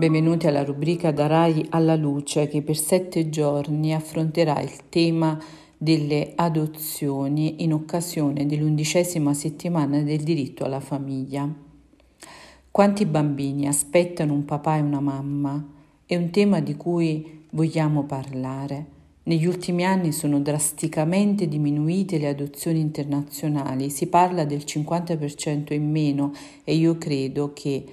Benvenuti alla rubrica Da Rai alla Luce che per sette giorni affronterà il tema delle adozioni in occasione dell'undicesima settimana del diritto alla famiglia. Quanti bambini aspettano un papà e una mamma? È un tema di cui vogliamo parlare. Negli ultimi anni sono drasticamente diminuite le adozioni internazionali, si parla del 50% in meno e io credo che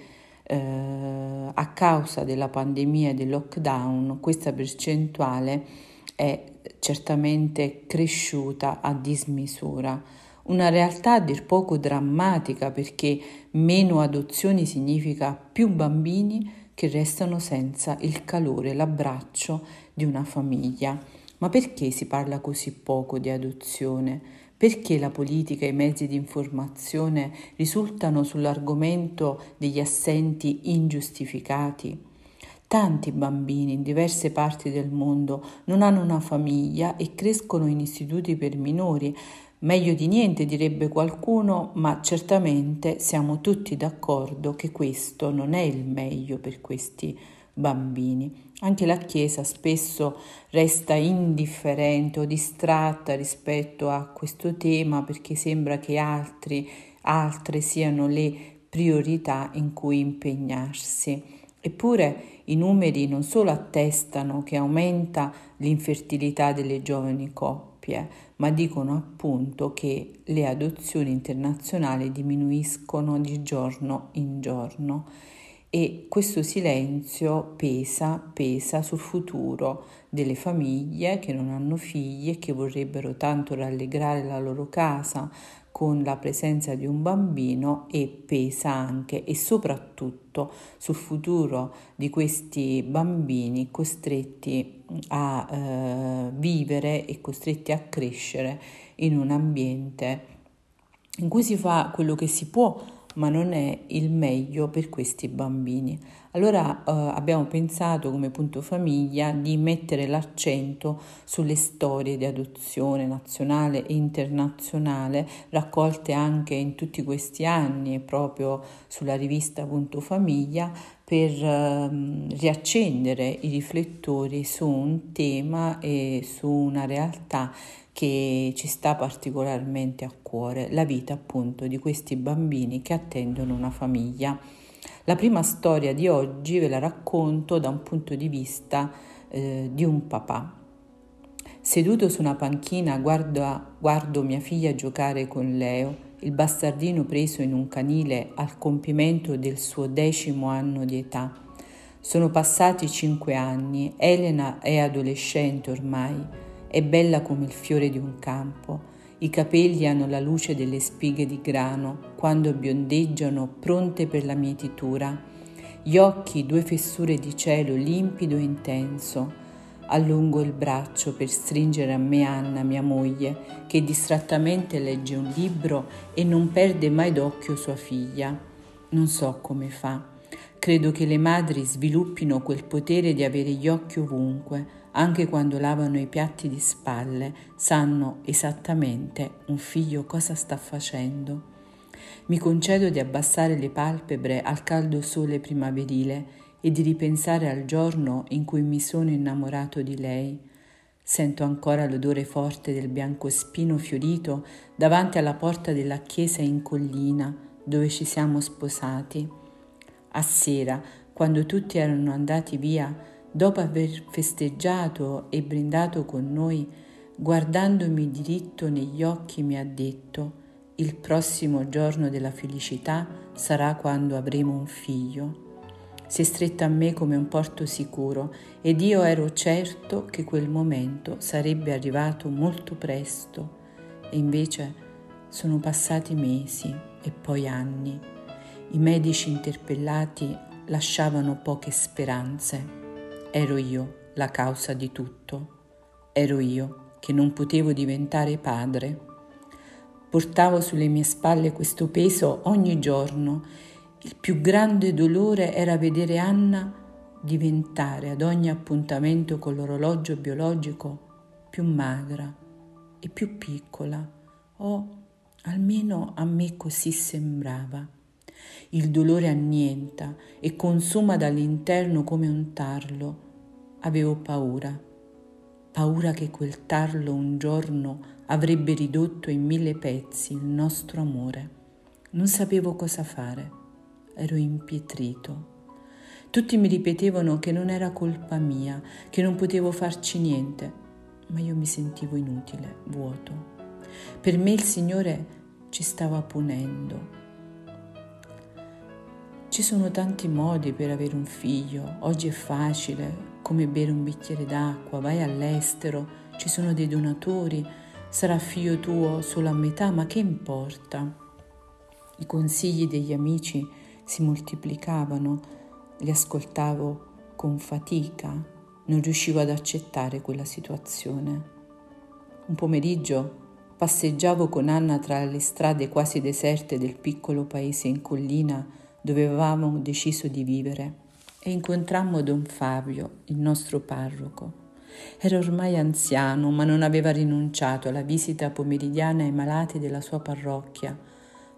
eh, a causa della pandemia e del lockdown questa percentuale è certamente cresciuta a dismisura. Una realtà a dir poco drammatica perché meno adozioni significa più bambini che restano senza il calore, l'abbraccio di una famiglia. Ma perché si parla così poco di adozione? Perché la politica e i mezzi di informazione risultano sull'argomento degli assenti ingiustificati? Tanti bambini in diverse parti del mondo non hanno una famiglia e crescono in istituti per minori. Meglio di niente direbbe qualcuno, ma certamente siamo tutti d'accordo che questo non è il meglio per questi bambini. Anche la Chiesa spesso resta indifferente o distratta rispetto a questo tema perché sembra che altri, altre siano le priorità in cui impegnarsi. Eppure i numeri non solo attestano che aumenta l'infertilità delle giovani coppie, ma dicono appunto che le adozioni internazionali diminuiscono di giorno in giorno e questo silenzio pesa, pesa sul futuro delle famiglie che non hanno figli e che vorrebbero tanto rallegrare la loro casa con la presenza di un bambino e pesa anche e soprattutto sul futuro di questi bambini costretti a eh, vivere e costretti a crescere in un ambiente in cui si fa quello che si può ma non è il meglio per questi bambini. Allora eh, abbiamo pensato come punto famiglia di mettere l'accento sulle storie di adozione nazionale e internazionale raccolte anche in tutti questi anni proprio sulla rivista Punto Famiglia per eh, riaccendere i riflettori su un tema e su una realtà che ci sta particolarmente a cuore, la vita appunto di questi bambini che attendono una famiglia. La prima storia di oggi ve la racconto da un punto di vista eh, di un papà. Seduto su una panchina guardo, guardo mia figlia giocare con Leo, il bastardino preso in un canile al compimento del suo decimo anno di età. Sono passati cinque anni, Elena è adolescente ormai, è bella come il fiore di un campo. I capelli hanno la luce delle spighe di grano quando biondeggiano pronte per la mietitura. Gli occhi due fessure di cielo limpido e intenso. Allungo il braccio per stringere a me Anna, mia moglie, che distrattamente legge un libro e non perde mai d'occhio sua figlia. Non so come fa. Credo che le madri sviluppino quel potere di avere gli occhi ovunque, anche quando lavano i piatti di spalle, sanno esattamente un figlio cosa sta facendo. Mi concedo di abbassare le palpebre al caldo sole primaverile e di ripensare al giorno in cui mi sono innamorato di lei. Sento ancora l'odore forte del biancospino fiorito davanti alla porta della chiesa in collina dove ci siamo sposati. A sera, quando tutti erano andati via, dopo aver festeggiato e brindato con noi, guardandomi diritto negli occhi mi ha detto, il prossimo giorno della felicità sarà quando avremo un figlio. Si è stretta a me come un porto sicuro ed io ero certo che quel momento sarebbe arrivato molto presto e invece sono passati mesi e poi anni. I medici interpellati lasciavano poche speranze. Ero io la causa di tutto. Ero io che non potevo diventare padre. Portavo sulle mie spalle questo peso ogni giorno. Il più grande dolore era vedere Anna diventare ad ogni appuntamento con l'orologio biologico più magra e più piccola, o almeno a me così sembrava. Il dolore annienta e consuma dall'interno come un tarlo. Avevo paura, paura che quel tarlo un giorno avrebbe ridotto in mille pezzi il nostro amore. Non sapevo cosa fare, ero impietrito. Tutti mi ripetevano che non era colpa mia, che non potevo farci niente, ma io mi sentivo inutile, vuoto. Per me il Signore ci stava punendo. Ci sono tanti modi per avere un figlio, oggi è facile, come bere un bicchiere d'acqua, vai all'estero, ci sono dei donatori, sarà figlio tuo solo a metà, ma che importa? I consigli degli amici si moltiplicavano, li ascoltavo con fatica, non riuscivo ad accettare quella situazione. Un pomeriggio passeggiavo con Anna tra le strade quasi deserte del piccolo paese in collina dove avevamo deciso di vivere e incontrammo Don Fabio, il nostro parroco. Era ormai anziano, ma non aveva rinunciato alla visita pomeridiana ai malati della sua parrocchia.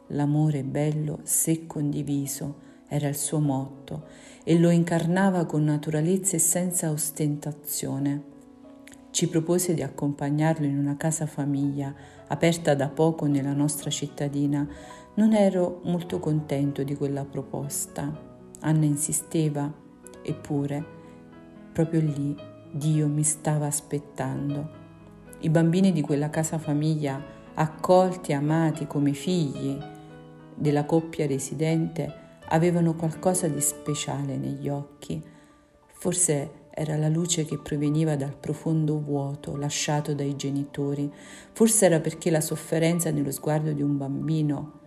L'amore bello se condiviso era il suo motto e lo incarnava con naturalezza e senza ostentazione. Ci propose di accompagnarlo in una casa famiglia aperta da poco nella nostra cittadina. Non ero molto contento di quella proposta. Anna insisteva, eppure, proprio lì Dio mi stava aspettando. I bambini di quella casa famiglia, accolti e amati come figli della coppia residente, avevano qualcosa di speciale negli occhi. Forse era la luce che proveniva dal profondo vuoto lasciato dai genitori, forse era perché la sofferenza nello sguardo di un bambino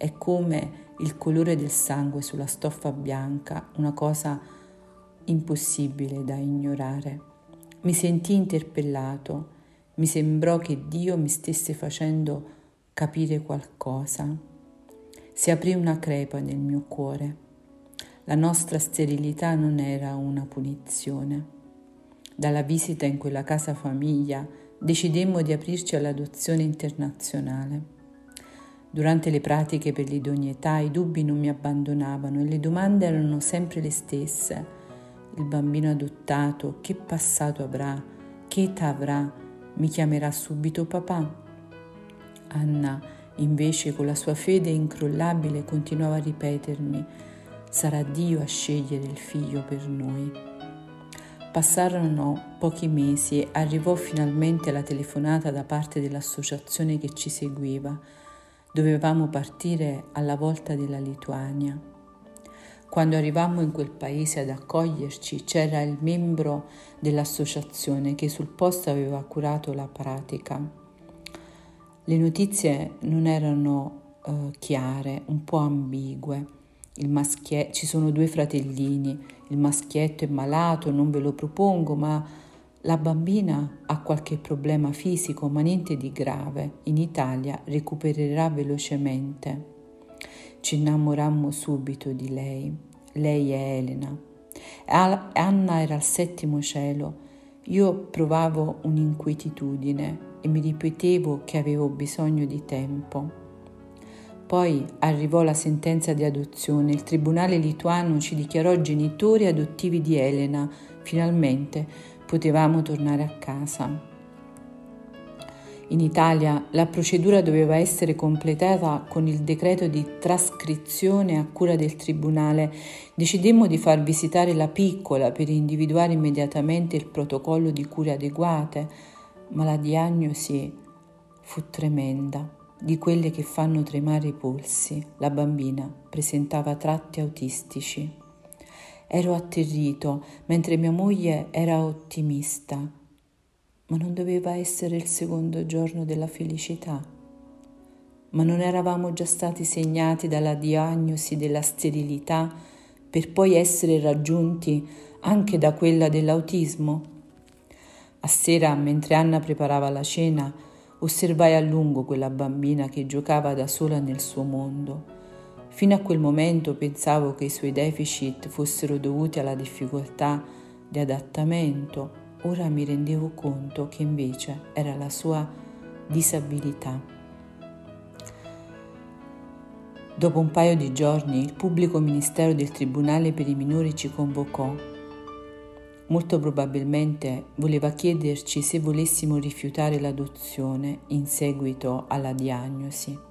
è come il colore del sangue sulla stoffa bianca, una cosa impossibile da ignorare. Mi sentii interpellato, mi sembrò che Dio mi stesse facendo capire qualcosa si aprì una crepa nel mio cuore. La nostra sterilità non era una punizione. Dalla visita in quella casa famiglia decidemmo di aprirci all'adozione internazionale. Durante le pratiche per l'idoneità i dubbi non mi abbandonavano e le domande erano sempre le stesse. Il bambino adottato che passato avrà? Che età avrà? Mi chiamerà subito papà? Anna Invece con la sua fede incrollabile continuava a ripetermi, sarà Dio a scegliere il figlio per noi. Passarono pochi mesi e arrivò finalmente la telefonata da parte dell'associazione che ci seguiva. Dovevamo partire alla volta della Lituania. Quando arrivammo in quel paese ad accoglierci c'era il membro dell'associazione che sul posto aveva curato la pratica. Le notizie non erano uh, chiare, un po' ambigue. Maschie- ci sono due fratellini, il maschietto è malato, non ve lo propongo, ma la bambina ha qualche problema fisico, ma niente di grave. In Italia recupererà velocemente. Ci innamorammo subito di lei. Lei è Elena. Anna era al settimo cielo. Io provavo un'inquietudine e mi ripetevo che avevo bisogno di tempo. Poi arrivò la sentenza di adozione, il tribunale lituano ci dichiarò genitori adottivi di Elena, finalmente potevamo tornare a casa. In Italia la procedura doveva essere completata con il decreto di trascrizione a cura del tribunale. Decidemmo di far visitare la piccola per individuare immediatamente il protocollo di cure adeguate ma la diagnosi fu tremenda, di quelle che fanno tremare i polsi. La bambina presentava tratti autistici. Ero atterrito, mentre mia moglie era ottimista. Ma non doveva essere il secondo giorno della felicità. Ma non eravamo già stati segnati dalla diagnosi della sterilità per poi essere raggiunti anche da quella dell'autismo? A sera, mentre Anna preparava la cena, osservai a lungo quella bambina che giocava da sola nel suo mondo. Fino a quel momento pensavo che i suoi deficit fossero dovuti alla difficoltà di adattamento, ora mi rendevo conto che invece era la sua disabilità. Dopo un paio di giorni il pubblico ministero del Tribunale per i minori ci convocò. Molto probabilmente voleva chiederci se volessimo rifiutare l'adozione in seguito alla diagnosi.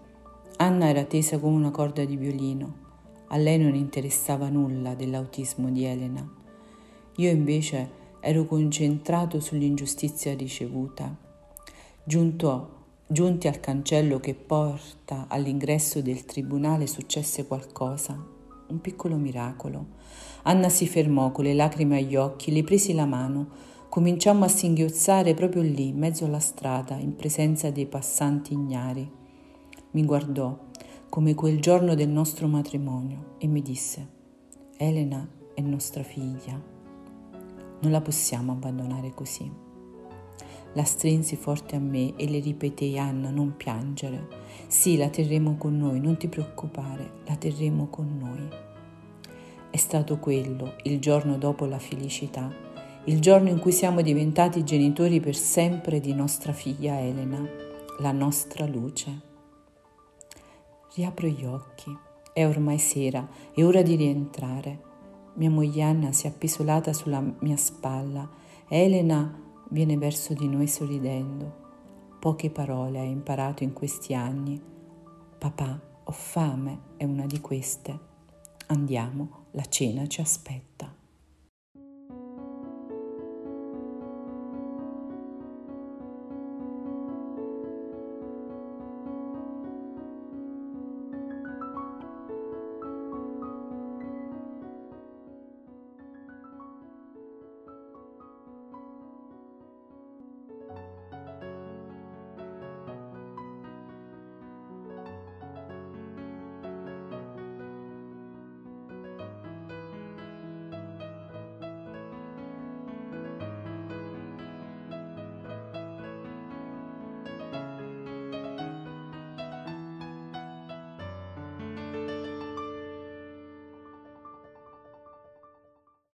Anna era tesa come una corda di violino. A lei non interessava nulla dell'autismo di Elena. Io invece ero concentrato sull'ingiustizia ricevuta. Giunto Giunti al cancello che porta all'ingresso del tribunale successe qualcosa, un piccolo miracolo. Anna si fermò con le lacrime agli occhi, le presi la mano, cominciammo a singhiozzare proprio lì, in mezzo alla strada, in presenza dei passanti ignari. Mi guardò come quel giorno del nostro matrimonio e mi disse, Elena è nostra figlia, non la possiamo abbandonare così. La strinsi forte a me e le ripetei Anna non piangere. Sì, la terremo con noi, non ti preoccupare, la terremo con noi. È stato quello, il giorno dopo la felicità, il giorno in cui siamo diventati genitori per sempre di nostra figlia Elena, la nostra luce. Riapro gli occhi, è ormai sera, è ora di rientrare. Mia moglie Anna si è appisolata sulla mia spalla. Elena viene verso di noi sorridendo. Poche parole hai imparato in questi anni. Papà, ho fame è una di queste. Andiamo, la cena ci aspetta.